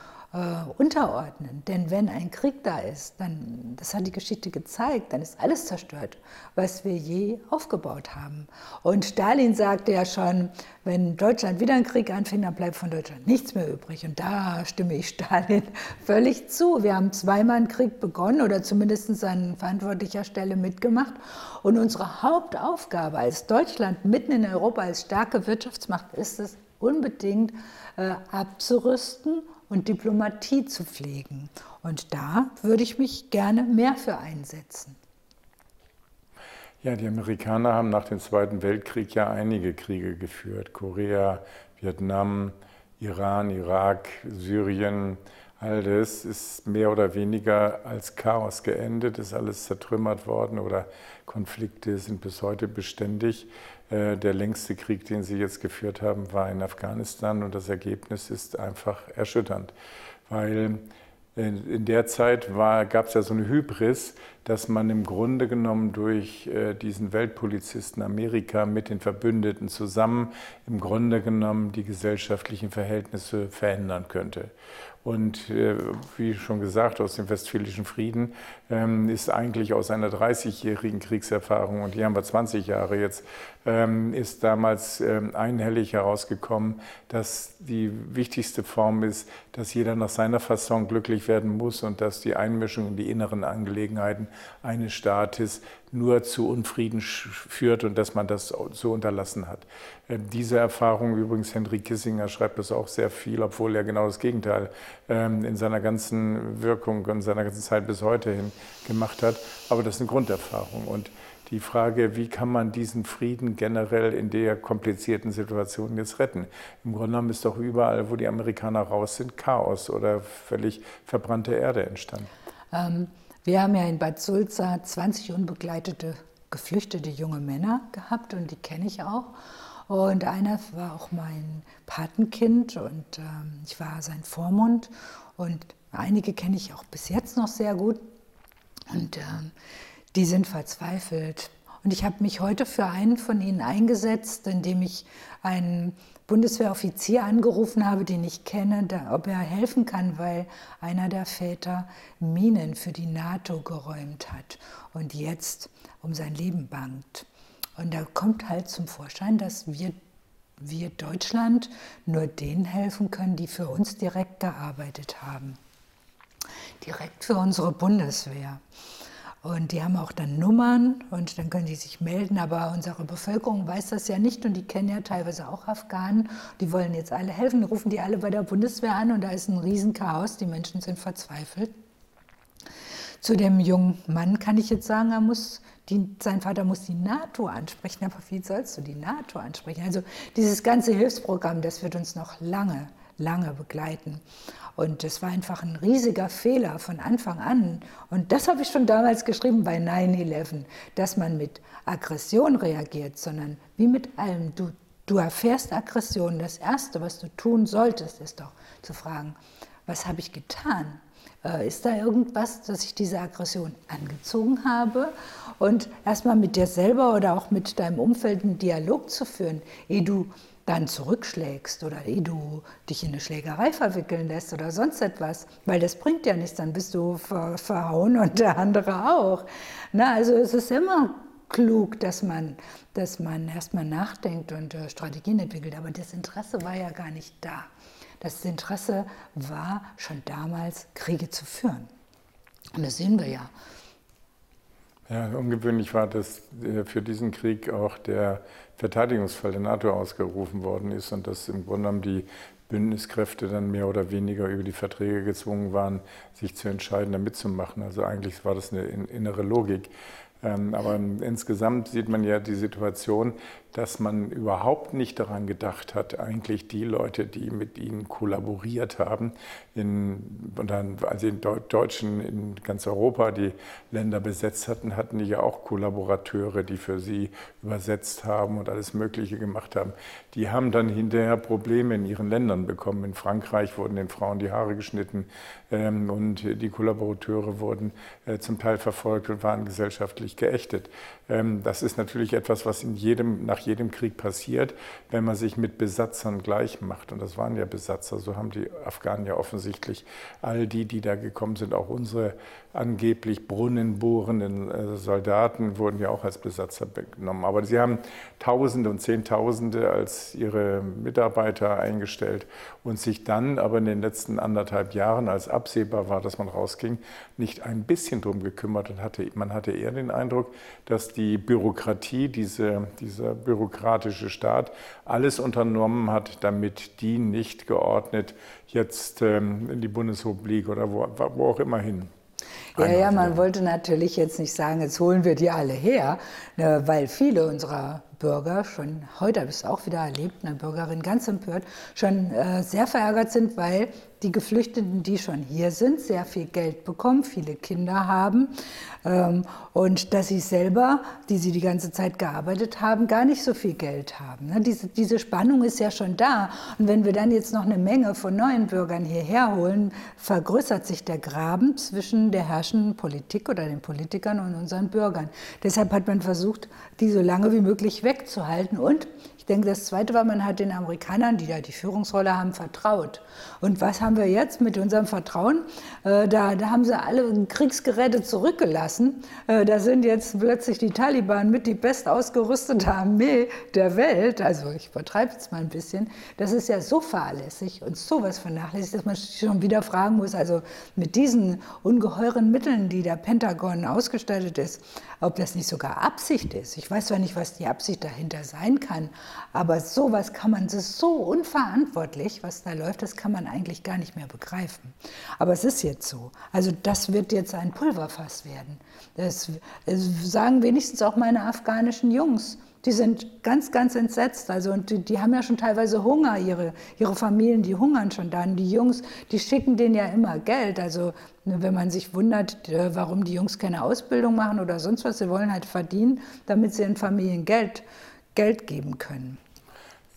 unterordnen. Denn wenn ein Krieg da ist, dann, das hat die Geschichte gezeigt, dann ist alles zerstört, was wir je aufgebaut haben. Und Stalin sagte ja schon, wenn Deutschland wieder einen Krieg anfängt, dann bleibt von Deutschland nichts mehr übrig. Und da stimme ich [laughs] Stalin völlig zu. Wir haben zweimal einen Krieg begonnen oder zumindest an verantwortlicher Stelle mitgemacht. Und unsere Hauptaufgabe als Deutschland mitten in Europa als starke Wirtschaftsmacht ist es, unbedingt äh, abzurüsten und Diplomatie zu pflegen. Und da würde ich mich gerne mehr für einsetzen. Ja, die Amerikaner haben nach dem Zweiten Weltkrieg ja einige Kriege geführt. Korea, Vietnam, Iran, Irak, Syrien, all das ist mehr oder weniger als Chaos geendet, ist alles zertrümmert worden oder Konflikte sind bis heute beständig. Äh, der längste Krieg, den sie jetzt geführt haben, war in Afghanistan und das Ergebnis ist einfach erschütternd, weil in der Zeit gab es ja so eine Hybris, dass man im Grunde genommen durch äh, diesen Weltpolizisten Amerika mit den Verbündeten zusammen im Grunde genommen die gesellschaftlichen Verhältnisse verändern könnte. Und äh, wie schon gesagt, aus dem Westfälischen Frieden ähm, ist eigentlich aus einer 30-jährigen Kriegserfahrung, und die haben wir 20 Jahre jetzt, ähm, ist damals ähm, einhellig herausgekommen, dass die wichtigste Form ist, dass jeder nach seiner Fasson glücklich werden muss und dass die Einmischung in die inneren Angelegenheiten eines Staates nur zu Unfrieden führt und dass man das so unterlassen hat. Ähm, diese Erfahrung übrigens, Henry Kissinger schreibt das auch sehr viel, obwohl er genau das Gegenteil ähm, in seiner ganzen Wirkung und seiner ganzen Zeit bis heute hin gemacht hat. Aber das ist eine Grunderfahrung. Und die Frage, wie kann man diesen Frieden generell in der komplizierten Situation jetzt retten? Im Grunde genommen ist doch überall, wo die Amerikaner raus sind, Chaos oder völlig verbrannte Erde entstanden. Ähm, wir haben ja in Bad Sulza 20 unbegleitete, geflüchtete junge Männer gehabt und die kenne ich auch. Und einer war auch mein Patenkind und ähm, ich war sein Vormund. Und einige kenne ich auch bis jetzt noch sehr gut. Und ähm, die sind verzweifelt. Und ich habe mich heute für einen von ihnen eingesetzt, indem ich einen Bundeswehroffizier angerufen habe, den ich kenne, da, ob er helfen kann, weil einer der Väter Minen für die NATO geräumt hat und jetzt um sein Leben bangt. Und da kommt halt zum Vorschein, dass wir, wir Deutschland nur denen helfen können, die für uns direkt gearbeitet haben. Direkt für unsere Bundeswehr. Und die haben auch dann Nummern und dann können die sich melden. Aber unsere Bevölkerung weiß das ja nicht und die kennen ja teilweise auch Afghanen. Die wollen jetzt alle helfen, rufen die alle bei der Bundeswehr an und da ist ein Riesenchaos. Die Menschen sind verzweifelt. Zu dem jungen Mann kann ich jetzt sagen, er muss die, sein Vater muss die NATO ansprechen. Aber wie sollst du die NATO ansprechen? Also dieses ganze Hilfsprogramm, das wird uns noch lange, lange begleiten. Und es war einfach ein riesiger Fehler von Anfang an. Und das habe ich schon damals geschrieben bei 9-11, dass man mit Aggression reagiert, sondern wie mit allem. Du, du erfährst Aggression. Das Erste, was du tun solltest, ist doch zu fragen, was habe ich getan? Äh, ist da irgendwas, dass ich diese Aggression angezogen habe? Und erstmal mit dir selber oder auch mit deinem Umfeld einen Dialog zu führen, ehe du dann zurückschlägst oder ehe du dich in eine Schlägerei verwickeln lässt oder sonst etwas, weil das bringt ja nichts, dann bist du ver verhauen und der andere auch. Na, also es ist immer klug, dass man, dass man erstmal nachdenkt und äh, Strategien entwickelt. Aber das Interesse war ja gar nicht da. Das Interesse war schon damals, Kriege zu führen. Und das sehen wir ja. Ja, ungewöhnlich war, dass äh, für diesen Krieg auch der Verteidigungsfall der NATO ausgerufen worden ist und dass im Grunde genommen die Bündniskräfte dann mehr oder weniger über die Verträge gezwungen waren, sich zu entscheiden, da mitzumachen. Also eigentlich war das eine innere Logik. Ähm, aber insgesamt sieht man ja die Situation, dass man überhaupt nicht daran gedacht hat, eigentlich die Leute, die mit ihnen kollaboriert haben, in, dann, als die Deutschen in ganz Europa die Länder besetzt hatten, hatten die ja auch Kollaborateure, die für sie übersetzt haben und alles Mögliche gemacht haben. Die haben dann hinterher Probleme in ihren Ländern bekommen. In Frankreich wurden den Frauen die Haare geschnitten ähm, und die Kollaborateure wurden äh, zum Teil verfolgt und waren gesellschaftlich geächtet. Ähm, das ist natürlich etwas, was in jedem, nach jedem Krieg passiert, wenn man sich mit Besatzern gleich macht. Und das waren ja Besatzer, so haben die Afghanen ja offensichtlich all die, die da gekommen sind, auch unsere angeblich brunnenbohrenden äh, Soldaten wurden ja auch als Besatzer genommen. Aber sie haben Tausende und Zehntausende als ihre Mitarbeiter eingestellt und sich dann aber in den letzten anderthalb Jahren, als absehbar war, dass man rausging, nicht ein bisschen drum gekümmert und hatte, man hatte eher den Eindruck, dass die Bürokratie, diese, dieser bürokratische Staat, alles unternommen hat, damit die nicht geordnet jetzt ähm, in die Bundesrepublik oder wo, wo auch immer hin. Ja, ja, man wollte natürlich jetzt nicht sagen, jetzt holen wir die alle her, ne, weil viele unserer Bürger schon, heute habe ich es auch wieder erlebt, eine Bürgerin ganz empört, schon äh, sehr verärgert sind, weil die Geflüchteten, die schon hier sind, sehr viel Geld bekommen, viele Kinder haben ähm, und dass sie selber, die sie die ganze Zeit gearbeitet haben, gar nicht so viel Geld haben. Ne? Diese, diese Spannung ist ja schon da. Und wenn wir dann jetzt noch eine Menge von neuen Bürgern hierher holen, vergrößert sich der Graben zwischen der herrschenden Politik oder den Politikern und unseren Bürgern. Deshalb hat man versucht, die so lange wie möglich wegzuhalten und denke, das Zweite war, man hat den Amerikanern, die da die Führungsrolle haben, vertraut. Und was haben wir jetzt mit unserem Vertrauen? Äh, da, da haben sie alle Kriegsgeräte zurückgelassen. Äh, da sind jetzt plötzlich die Taliban mit die bestausgerüstete Armee der Welt. Also ich übertreibe jetzt mal ein bisschen. Das ist ja so fahrlässig und sowas vernachlässigt, dass man schon wieder fragen muss, also mit diesen ungeheuren Mitteln, die der Pentagon ausgestattet ist, ob das nicht sogar Absicht ist. Ich weiß zwar nicht, was die Absicht dahinter sein kann, aber sowas kann man, das ist so unverantwortlich, was da läuft, das kann man eigentlich gar nicht mehr begreifen. Aber es ist jetzt so. Also das wird jetzt ein Pulverfass werden. Das, das sagen wenigstens auch meine afghanischen Jungs. Die sind ganz, ganz entsetzt. Also, und die, die, haben ja schon teilweise Hunger, ihre, ihre Familien, die hungern schon dann. Die Jungs, die schicken denen ja immer Geld. Also, ne, wenn man sich wundert, äh, warum die Jungs keine Ausbildung machen oder sonst was, sie wollen halt verdienen, damit sie ihren Familien Geld, Geld geben können.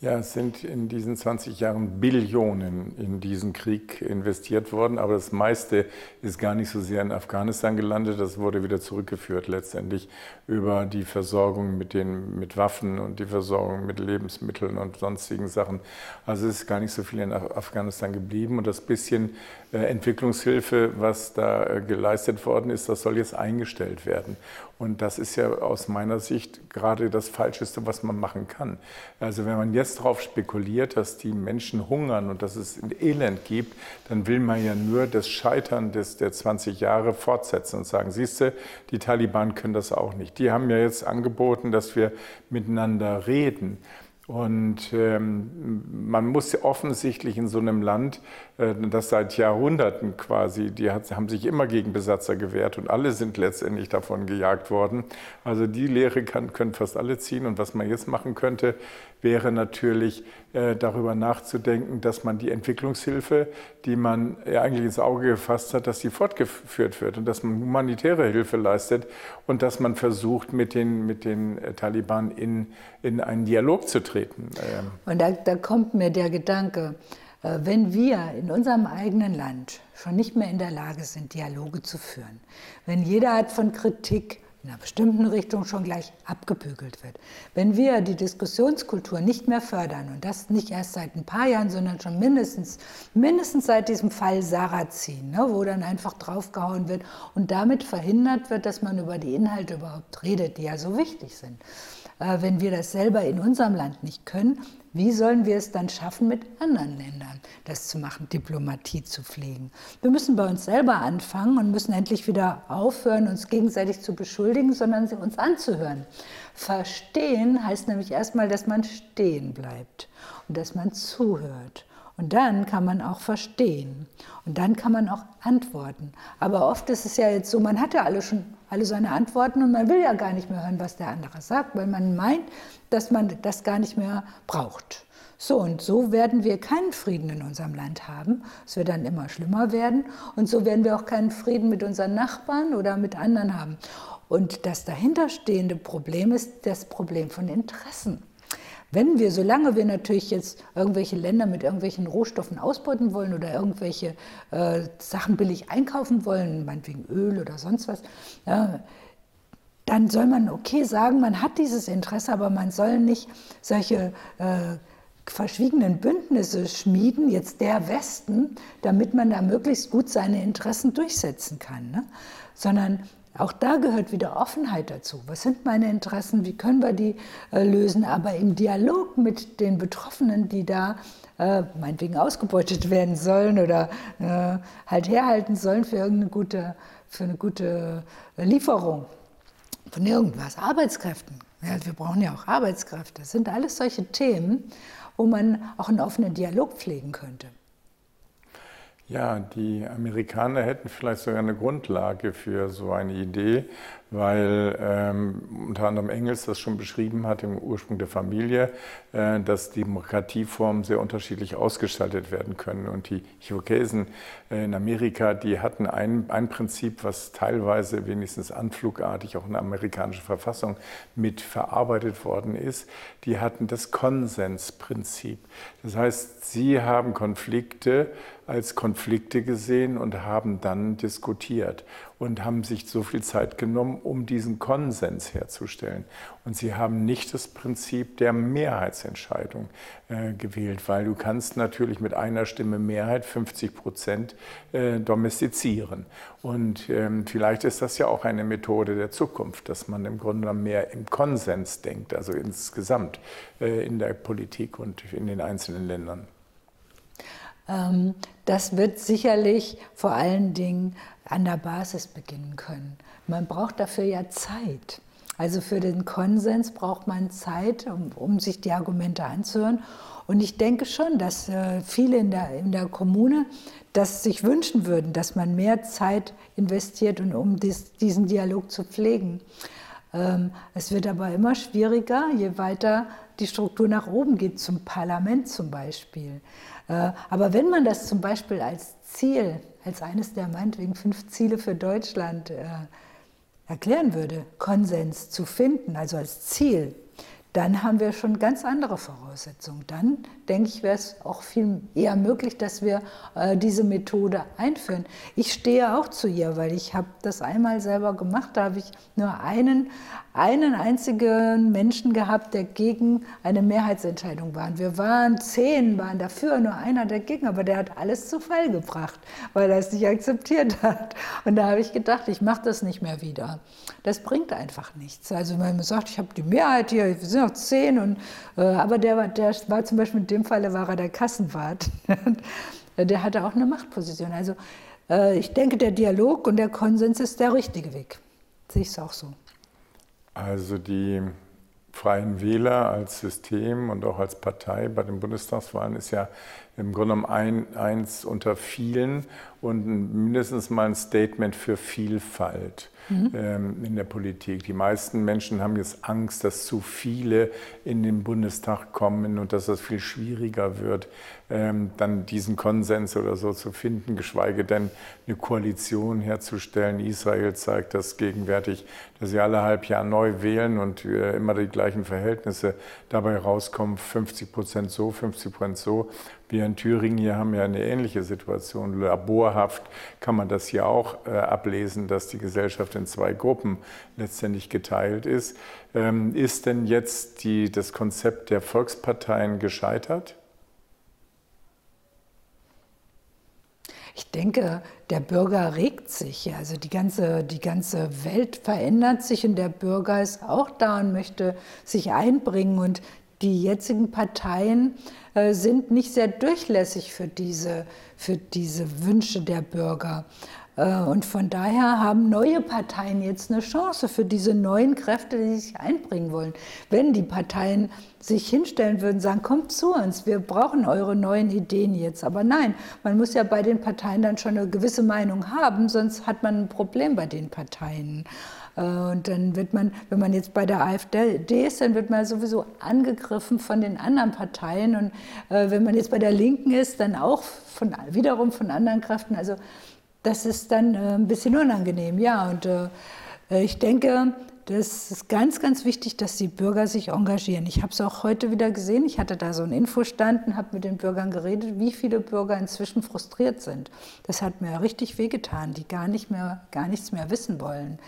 Ja, es sind in diesen 20 Jahren Billionen in diesen Krieg investiert worden, aber das meiste ist gar nicht so sehr in Afghanistan gelandet. Das wurde wieder zurückgeführt letztendlich über die Versorgung mit, den, mit Waffen und die Versorgung mit Lebensmitteln und sonstigen Sachen. Also es ist gar nicht so viel in Afghanistan geblieben und das bisschen äh, Entwicklungshilfe, was da äh, geleistet worden ist, das soll jetzt eingestellt werden. Und das ist ja aus meiner Sicht gerade das Falscheste, was man machen kann. Also wenn man jetzt darauf spekuliert, dass die Menschen hungern und dass es ein Elend gibt, dann will man ja nur das Scheitern des, der 20 Jahre fortsetzen und sagen, siehst du, die Taliban können das auch nicht. Die haben ja jetzt angeboten, dass wir miteinander reden. Und ähm, man muss offensichtlich in so einem Land, äh, das seit Jahrhunderten quasi, die hat, haben sich immer gegen Besatzer gewehrt und alle sind letztendlich davon gejagt worden. Also die Lehre kann, können fast alle ziehen. Und was man jetzt machen könnte, wäre natürlich äh, darüber nachzudenken, dass man die Entwicklungshilfe, die man eigentlich ins Auge gefasst hat, dass die fortgeführt wird und dass man humanitäre Hilfe leistet und dass man versucht, mit den, mit den äh, Taliban in, in einen Dialog zu treten. Ähm. Und da, da kommt mir der Gedanke, äh, wenn wir in unserem eigenen Land schon nicht mehr in der Lage sind, Dialoge zu führen, wenn jede Art von Kritik in einer bestimmten Richtung schon gleich abgebügelt wird. Wenn wir die Diskussionskultur nicht mehr fördern, und das nicht erst seit ein paar Jahren, sondern schon mindestens, mindestens seit diesem Fall Sarrazin, ne, wo dann einfach draufgehauen wird und damit verhindert wird, dass man über die Inhalte überhaupt redet, die ja so wichtig sind. Äh, wenn wir das selber in unserem Land nicht können, wie sollen wir es dann schaffen, mit anderen Ländern das zu machen, Diplomatie zu pflegen? Wir müssen bei uns selber anfangen und müssen endlich wieder aufhören, uns gegenseitig zu beschuldigen, sondern uns anzuhören. Verstehen heißt nämlich erstmal, dass man stehen bleibt und dass man zuhört. Und dann kann man auch verstehen. Und dann kann man auch antworten. Aber oft ist es ja jetzt so, man hat ja alle schon alle seine Antworten und man will ja gar nicht mehr hören, was der andere sagt, weil man meint, dass man das gar nicht mehr braucht. So und so werden wir keinen Frieden in unserem Land haben. Es wird dann immer schlimmer werden und so werden wir auch keinen Frieden mit unseren Nachbarn oder mit anderen haben. Und das dahinterstehende Problem ist das Problem von Interessen. Wenn wir, solange wir natürlich jetzt irgendwelche Länder mit irgendwelchen Rohstoffen ausbeuten wollen oder irgendwelche äh, Sachen billig einkaufen wollen, meinetwegen Öl oder sonst was, ja, dann soll man okay sagen, man hat dieses Interesse, aber man soll nicht solche äh, verschwiegenen Bündnisse schmieden, jetzt der Westen, damit man da möglichst gut seine Interessen durchsetzen kann, ne? sondern auch da gehört wieder Offenheit dazu. Was sind meine Interessen? Wie können wir die äh, lösen? Aber im Dialog mit den Betroffenen, die da äh, meinetwegen ausgebeutet werden sollen oder äh, halt herhalten sollen für irgendeine gute, für eine gute äh, Lieferung von irgendwas, Arbeitskräften. Ja, wir brauchen ja auch Arbeitskräfte. Das sind alles solche Themen, wo man auch einen offenen Dialog pflegen könnte. Ja, die Amerikaner hätten vielleicht sogar eine Grundlage für so eine Idee, weil ähm, unter anderem Engels das schon beschrieben hat im Ursprung der Familie, äh, dass Demokratieformen sehr unterschiedlich ausgestaltet werden können. Und die Irokesen äh, in Amerika, die hatten ein, ein Prinzip, was teilweise wenigstens anflugartig auch in der amerikanischen Verfassung mit verarbeitet worden ist. Die hatten das Konsensprinzip. Das heißt, sie haben Konflikte als Konflikte gesehen und haben dann diskutiert und haben sich so viel Zeit genommen, um diesen Konsens herzustellen. Und sie haben nicht das Prinzip der Mehrheitsentscheidung äh, gewählt, weil du kannst natürlich mit einer Stimme Mehrheit 50 Prozent äh, domestizieren. Und ähm, vielleicht ist das ja auch eine Methode der Zukunft, dass man im Grunde mehr im Konsens denkt, also insgesamt äh, in der Politik und in den einzelnen Ländern. Ähm, das wird sicherlich vor allen Dingen an der Basis beginnen können. Man braucht dafür ja Zeit. Also für den Konsens braucht man Zeit, um, um sich die Argumente anzuhören. Und ich denke schon, dass äh, viele in der, in der Kommune das sich wünschen würden, dass man mehr Zeit investiert, und, um dies, diesen Dialog zu pflegen. Ähm, es wird aber immer schwieriger, je weiter die Struktur nach oben geht, zum Parlament zum Beispiel. Äh, aber wenn man das zum Beispiel als Ziel, als eines der meinetwegen fünf Ziele für Deutschland äh, erklären würde, Konsens zu finden, also als Ziel, dann haben wir schon ganz andere Voraussetzungen. Dann, denke ich, wäre es auch viel eher möglich, dass wir äh, diese Methode einführen. Ich stehe auch zu ihr, weil ich habe das einmal selber gemacht. Da habe ich nur einen, einen einzigen Menschen gehabt, der gegen eine Mehrheitsentscheidung war. Wir waren zehn, waren dafür, nur einer dagegen, aber der hat alles zu Fall gebracht, weil er es nicht akzeptiert [laughs] hat. Und da habe ich gedacht, ich mache das nicht mehr wieder. Das bringt einfach nichts. Also wenn man sagt, ich habe die Mehrheit hier, wir sind noch zehn, und, äh, aber der war, der war zum Beispiel in dem Falle war er der Kassenwart. [laughs] der hatte auch eine Machtposition. Also äh, ich denke, der Dialog und der Konsens ist der richtige Weg. Sehe ich es auch so. Also die Freien Wähler als System und auch als Partei bei den Bundestagswahlen ist ja im Grunde genommen ein, eins unter vielen und mindestens mal ein Statement für Vielfalt mhm. ähm, in der Politik. Die meisten Menschen haben jetzt Angst, dass zu viele in den Bundestag kommen und dass das viel schwieriger wird, ähm, dann diesen Konsens oder so zu finden, geschweige denn eine Koalition herzustellen. Israel zeigt das gegenwärtig, dass sie alle halb Jahr neu wählen und äh, immer die gleichen Verhältnisse dabei rauskommen, 50 Prozent so, 50 Prozent so. Wir in Thüringen hier haben ja eine ähnliche Situation. Laborhaft kann man das hier auch äh, ablesen, dass die Gesellschaft in zwei Gruppen letztendlich geteilt ist. Ähm, ist denn jetzt die, das Konzept der Volksparteien gescheitert? Ich denke, der Bürger regt sich. Also die ganze, die ganze Welt verändert sich und der Bürger ist auch da und möchte sich einbringen. Und die jetzigen Parteien äh, sind nicht sehr durchlässig für diese, für diese Wünsche der Bürger. Äh, und von daher haben neue Parteien jetzt eine Chance für diese neuen Kräfte, die sich einbringen wollen. Wenn die Parteien sich hinstellen würden, sagen, kommt zu uns, wir brauchen eure neuen Ideen jetzt. Aber nein, man muss ja bei den Parteien dann schon eine gewisse Meinung haben, sonst hat man ein Problem bei den Parteien. Äh, und dann wird man, wenn man jetzt bei der AfD ist, dann wird man sowieso angegriffen von den anderen Parteien. Und äh, wenn man jetzt bei der Linken ist, dann auch von, wiederum von anderen Kräften. Also das ist dann äh, ein bisschen unangenehm, ja. Und ich denke, das ist ganz, ganz wichtig, dass die Bürger sich engagieren. Ich habe es auch heute wieder gesehen. Ich hatte da so einen Infostand und habe mit den Bürgern geredet, wie viele Bürger inzwischen frustriert sind. Das hat mir richtig wehgetan, die gar nicht mehr, gar nichts mehr wissen wollen.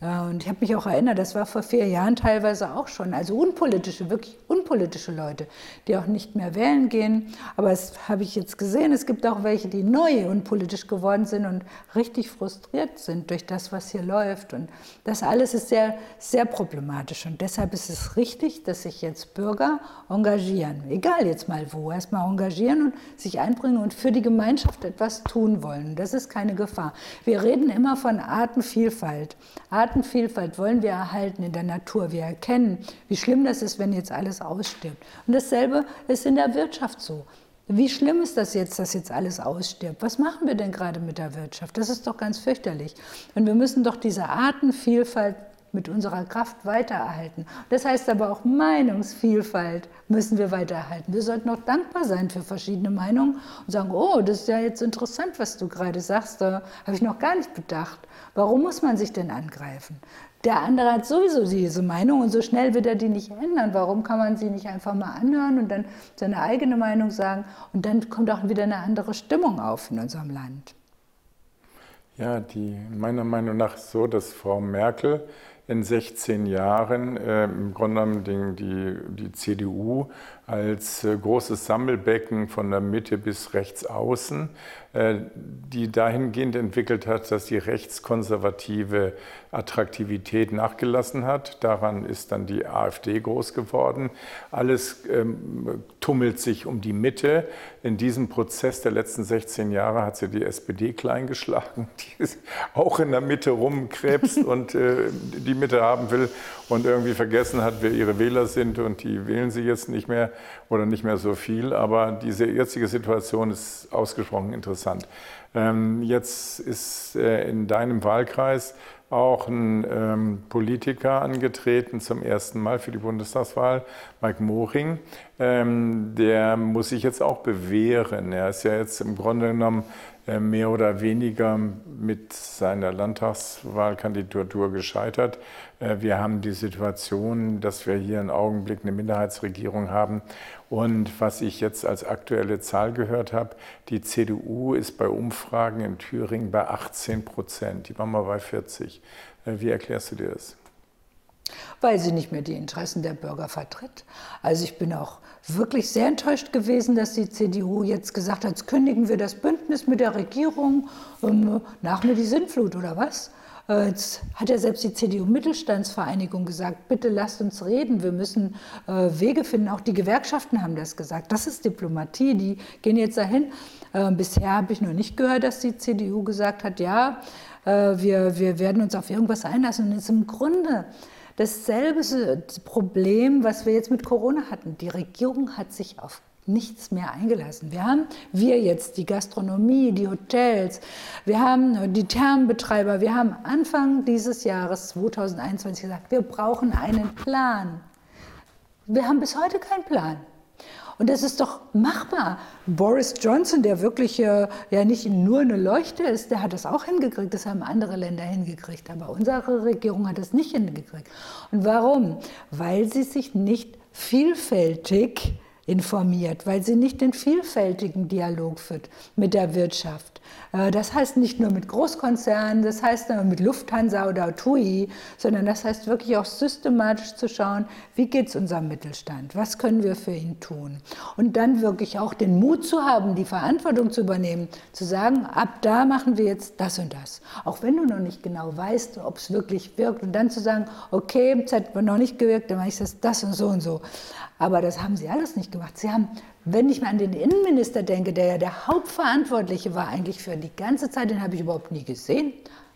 Und ich habe mich auch erinnert, das war vor vier Jahren teilweise auch schon, also unpolitische, wirklich unpolitische Leute, die auch nicht mehr wählen gehen. Aber das habe ich jetzt gesehen, es gibt auch welche, die neu unpolitisch geworden sind und richtig frustriert sind durch das, was hier läuft. Und das alles ist sehr, sehr problematisch. Und deshalb ist es richtig, dass sich jetzt Bürger engagieren, egal jetzt mal wo, erstmal engagieren und sich einbringen und für die Gemeinschaft etwas tun wollen. Das ist keine Gefahr. Wir reden immer von Artenvielfalt. Arten Artenvielfalt wollen wir erhalten in der Natur. Wir erkennen, wie schlimm das ist, wenn jetzt alles ausstirbt. Und dasselbe ist in der Wirtschaft so. Wie schlimm ist das jetzt, dass jetzt alles ausstirbt? Was machen wir denn gerade mit der Wirtschaft? Das ist doch ganz fürchterlich. Und wir müssen doch diese Artenvielfalt mit unserer Kraft weitererhalten. Das heißt aber auch Meinungsvielfalt müssen wir weitererhalten. Wir sollten auch dankbar sein für verschiedene Meinungen und sagen, oh, das ist ja jetzt interessant, was du gerade sagst, da habe ich noch gar nicht bedacht. Warum muss man sich denn angreifen? Der andere hat sowieso diese Meinung und so schnell wird er die nicht ändern. Warum kann man sie nicht einfach mal anhören und dann seine eigene Meinung sagen? Und dann kommt auch wieder eine andere Stimmung auf in unserem Land. Ja, die meiner Meinung nach so, dass Frau Merkel in 16 Jahren äh, im Grunde genommen die, die CDU als äh, großes Sammelbecken von der Mitte bis rechts außen, die dahingehend entwickelt hat, dass die rechtskonservative Attraktivität nachgelassen hat. Daran ist dann die AfD groß geworden. Alles ähm, tummelt sich um die Mitte. In diesem Prozess der letzten 16 Jahre hat sie die SPD kleingeschlagen, [laughs] die auch in der Mitte rumkrebst [laughs] und äh, die Mitte haben will und irgendwie vergessen hat, wer ihre Wähler sind und die wählen sie jetzt nicht mehr oder nicht mehr so viel. Aber diese jetzige Situation ist ausgesprochen interessant. Ähm, jetzt ist äh, in deinem Wahlkreis auch ein ähm, Politiker angetreten zum ersten Mal für die Bundestagswahl, Mike Moring. Ähm, der muss sich jetzt auch bewähren. Er ist ja jetzt im Grunde genommen äh, mehr oder weniger mit seiner Landtagswahlkandidatur gescheitert. Äh, wir haben die Situation, dass wir hier im Augenblick eine Minderheitsregierung haben. Und was ich jetzt als aktuelle Zahl gehört habe, die CDU ist bei Umfragen in Thüringen bei 18 Prozent. Die waren mal bei 40. Äh, wie erklärst du dir das? weil sie nicht mehr die Interessen der Bürger vertritt. Also ich bin auch wirklich sehr enttäuscht gewesen, dass die CDU jetzt gesagt hat, jetzt kündigen wir das Bündnis mit der Regierung, ähm, nach mir die Sintflut oder was? Äh, jetzt hat ja selbst die CDU-Mittelstandsvereinigung gesagt, bitte lasst uns reden, wir müssen äh, Wege finden. Auch die Gewerkschaften haben das gesagt. Das ist Diplomatie, die gehen jetzt dahin. Äh, bisher habe ich noch nicht gehört, dass die CDU gesagt hat, ja, wir, wir werden uns auf irgendwas einlassen. Und es ist im Grunde dasselbe Problem, was wir jetzt mit Corona hatten. Die Regierung hat sich auf nichts mehr eingelassen. Wir haben, wir jetzt, die Gastronomie, die Hotels, wir haben die Thermenbetreiber, wir haben Anfang dieses Jahres 2021 gesagt, wir brauchen einen Plan. Wir haben bis heute keinen Plan. Und das ist doch machbar. Boris Johnson, der wirklich äh, ja nicht nur eine Leuchte ist, der hat das auch hingekriegt. Das haben andere Länder hingekriegt. Aber unsere Regierung hat das nicht hingekriegt. Und warum? Weil sie sich nicht vielfältig informiert, weil sie nicht den vielfältigen Dialog führt mit der Wirtschaft. Äh, das heißt nicht nur mit Großkonzernen, das heißt mit Lufthansa oder TUI, sondern das heißt wirklich auch systematisch zu schauen, wie geht es unserem Mittelstand, was können wir für ihn tun. Und dann wirklich auch den Mut zu haben, die Verantwortung zu übernehmen, zu sagen, ab da machen wir jetzt das und das. Auch wenn du noch nicht genau weißt, ob es wirklich wirkt. Und dann zu sagen, okay, es hat noch nicht gewirkt, dann mache ich das, das und so und so. Aber das haben sie alles nicht gemacht. Sie haben, wenn ich mir an den Innenminister denke, der ja der Hauptverantwortliche war eigentlich für die ganze Zeit, den habe ich überhaupt nie gesehen.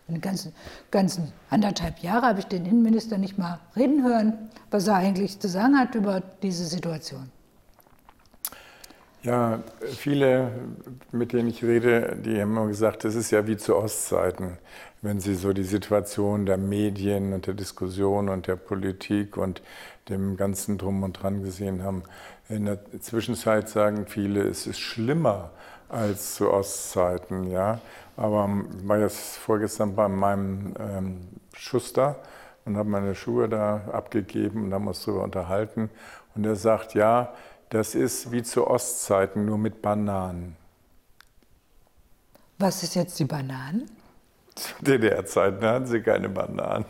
In den ganzen, ganzen anderthalb Jahre habe ich den Innenminister nicht mal reden hören, was er eigentlich zu sagen hat über diese Situation. Ja, viele, mit denen ich rede, die haben immer gesagt, das ist ja wie zu Ostzeiten, wenn sie so die Situation der Medien und der Diskussion und der Politik und dem ganzen Drum und Dran gesehen haben. In der Zwischenzeit sagen viele, es ist schlimmer als zu Ostzeiten. Ja? Aber ich war jetzt vorgestern bei meinem ähm, Schuster und habe meine Schuhe da abgegeben und haben uns darüber unterhalten. Und er sagt, ja, das ist wie zu Ostzeiten, nur mit Bananen. Was ist jetzt die Bananen? [laughs] Zu DDR-Zeiten hatten sie keine Bananen.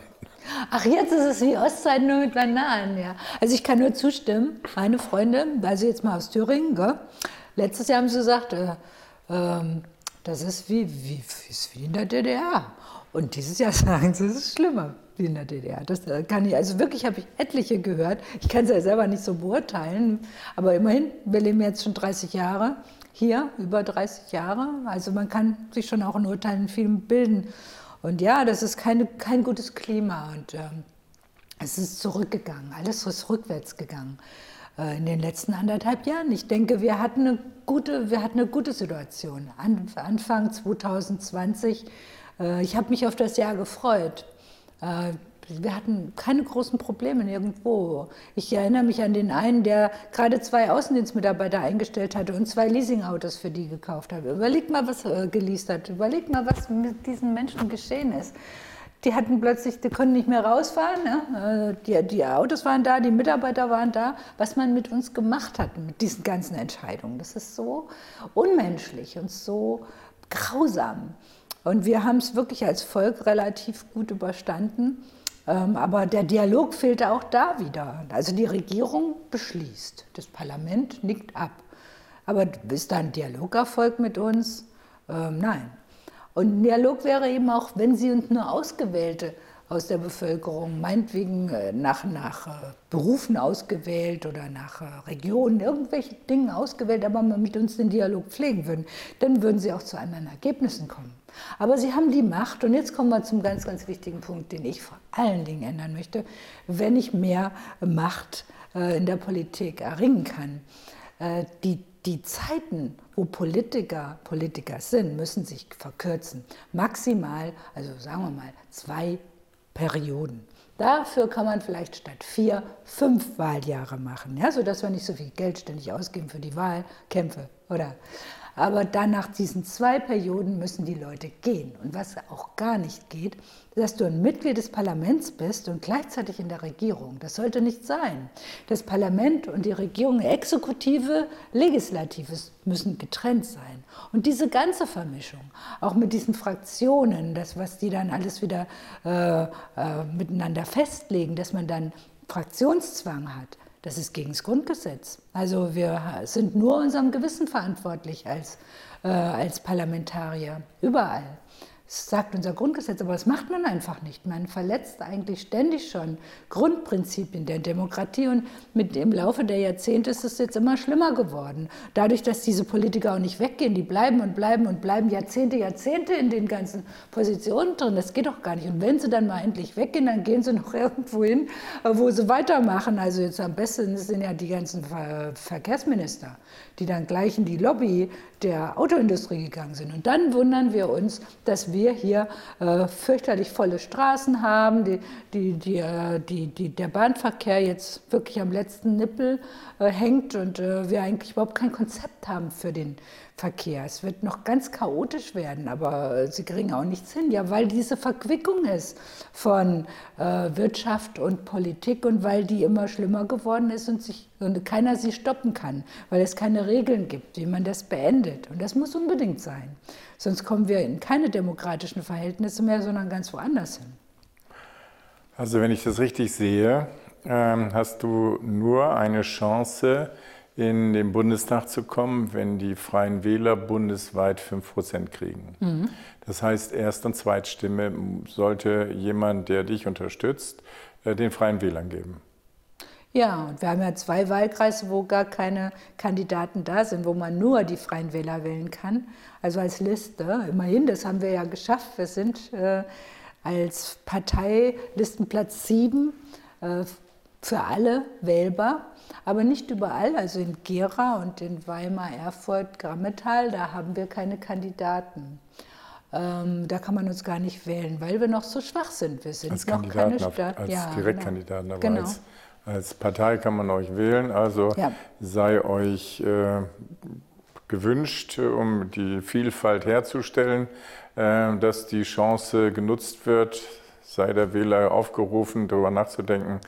Ach, jetzt ist es wie Ostzeiten nur mit Bananen, ja. Also ich kann nur zustimmen. Meine Freunde, also jetzt mal aus Thüringen, gell? letztes Jahr haben sie gesagt, äh, äh, das ist wie, wie, ist wie in der DDR. Und dieses Jahr [laughs] sagen sie, es ist schlimmer wie in der DDR. Das äh, kann ich, also wirklich habe ich etliche gehört. Ich kann es ja selber nicht so beurteilen, aber immerhin, wir leben jetzt schon 30 Jahre hier, über 30 Jahre. Also man kann sich schon auch in Urteilen viel bilden. Und ja, das ist keine, kein gutes Klima und ähm, es ist zurückgegangen, alles ist rückwärts gegangen äh, in den letzten anderthalb Jahren. Ich denke, wir hatten eine gute, wir hatten eine gute Situation. An, Anfang 2020, äh, ich habe mich auf das Jahr gefreut. Äh, wir hatten keine großen Probleme nirgendwo. Ich erinnere mich an den einen, der gerade zwei Außendienstmitarbeiter eingestellt hatte und zwei Leasingautos für die gekauft hat. Überlegt mal, was er geleast hat. Überlegt mal, was mit diesen Menschen geschehen ist. Die hatten plötzlich, die konnten nicht mehr rausfahren. Ne? Die, die Autos waren da, die Mitarbeiter waren da. Was man mit uns gemacht hat, mit diesen ganzen Entscheidungen, das ist so unmenschlich und so grausam. Und wir haben es wirklich als Volk relativ gut überstanden. Ähm, aber der Dialog fehlte auch da wieder. Also die Regierung beschließt, das Parlament nickt ab. Aber ist da ein Dialogerfolg mit uns? Ähm, nein. Und ein Dialog wäre eben auch, wenn Sie uns nur Ausgewählte aus der Bevölkerung, meinetwegen äh, nach, nach äh, Berufen ausgewählt oder nach äh, Regionen, irgendwelche Dinge ausgewählt, aber mit uns den Dialog pflegen würden, dann würden sie auch zu anderen Ergebnissen kommen. Aber sie haben die Macht, und jetzt kommen wir zum ganz, ganz wichtigen Punkt, den ich vor allen Dingen ändern möchte, wenn ich mehr Macht in der Politik erringen kann. Die, die Zeiten, wo Politiker Politiker sind, müssen sich verkürzen. Maximal, also sagen wir mal, zwei Perioden. Dafür kann man vielleicht statt vier fünf Wahljahre machen, ja, sodass wir nicht so viel Geld ständig ausgeben für die Wahlkämpfe. Oder aber dann nach diesen zwei Perioden müssen die Leute gehen. Und was auch gar nicht geht, dass du ein Mitglied des Parlaments bist und gleichzeitig in der Regierung. Das sollte nicht sein. Das Parlament und die Regierung, Exekutive, Legislatives, müssen getrennt sein. Und diese ganze Vermischung, auch mit diesen Fraktionen, das, was die dann alles wieder äh, äh, miteinander festlegen, dass man dann Fraktionszwang hat, das ist gegen das Grundgesetz. Also wir sind nur unserem Gewissen verantwortlich als, äh, als Parlamentarier, überall. Das sagt unser Grundgesetz, aber das macht man einfach nicht. Man verletzt eigentlich ständig schon Grundprinzipien der Demokratie und mit dem Laufe der Jahrzehnte ist es jetzt immer schlimmer geworden. Dadurch, dass diese Politiker auch nicht weggehen, die bleiben und bleiben und bleiben Jahrzehnte, Jahrzehnte in den ganzen Positionen drin. Das geht doch gar nicht. Und wenn sie dann mal endlich weggehen, dann gehen sie [laughs] noch irgendwo hin, wo sie weitermachen. Also jetzt am besten sind ja die ganzen Verkehrsminister, die dann gleich in die Lobby der Autoindustrie gegangen sind. Und dann wundern wir uns, dass wir hier äh, fürchterlich volle Straßen haben, die, die, die, äh, die, die, der Bahnverkehr jetzt wirklich am letzten Nippel äh, hängt und äh, wir eigentlich überhaupt kein Konzept haben für den Verkehr. Es wird noch ganz chaotisch werden, aber sie kriegen auch nichts hin, ja, weil diese Verquickung ist von äh, Wirtschaft und Politik und weil die immer schlimmer geworden ist und, sich, und keiner sie stoppen kann, weil es keine Regeln gibt, wie man das beendet. Und das muss unbedingt sein. Sonst kommen wir in keine demokratischen Verhältnisse mehr, sondern ganz woanders hin. Also wenn ich das richtig sehe, ähm, hast du nur eine Chance, in den Bundestag zu kommen, wenn die Freien Wähler bundesweit 5% kriegen. Mhm. Das heißt, Erst- und Zweitstimme sollte jemand, der dich unterstützt, äh, den Freien Wählern geben. Ja, und wir haben ja zwei Wahlkreise, wo gar keine Kandidaten da sind, wo man nur die Freien Wähler wählen kann. Also als Liste, immerhin, das haben wir ja geschafft. Wir sind äh, als Partei Listenplatz 7 äh, für alle wählbar, aber nicht überall. Also in Gera und in Weimar, Erfurt, Grammetal, da haben wir keine Kandidaten. Ähm, da kann man uns gar nicht wählen, weil wir noch so schwach sind. Wir sind als noch Kandidaten keine Stadt. als ja, Direktkandidaten, aber genau. als, als, Partei kann man euch wählen. Also ja. sei euch äh, gewünscht, um die Vielfalt herzustellen, äh, dass die Chance genutzt wird, sei der Wähler aufgerufen, darüber nachzudenken,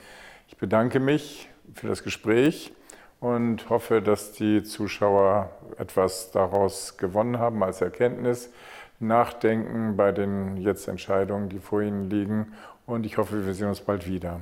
bedanke mich für das Gespräch und hoffe, dass die Zuschauer etwas daraus gewonnen haben als Erkenntnis, nachdenken bei den jetzt Entscheidungen, die vor ihnen liegen. Und ich hoffe, wir sehen uns bald wieder.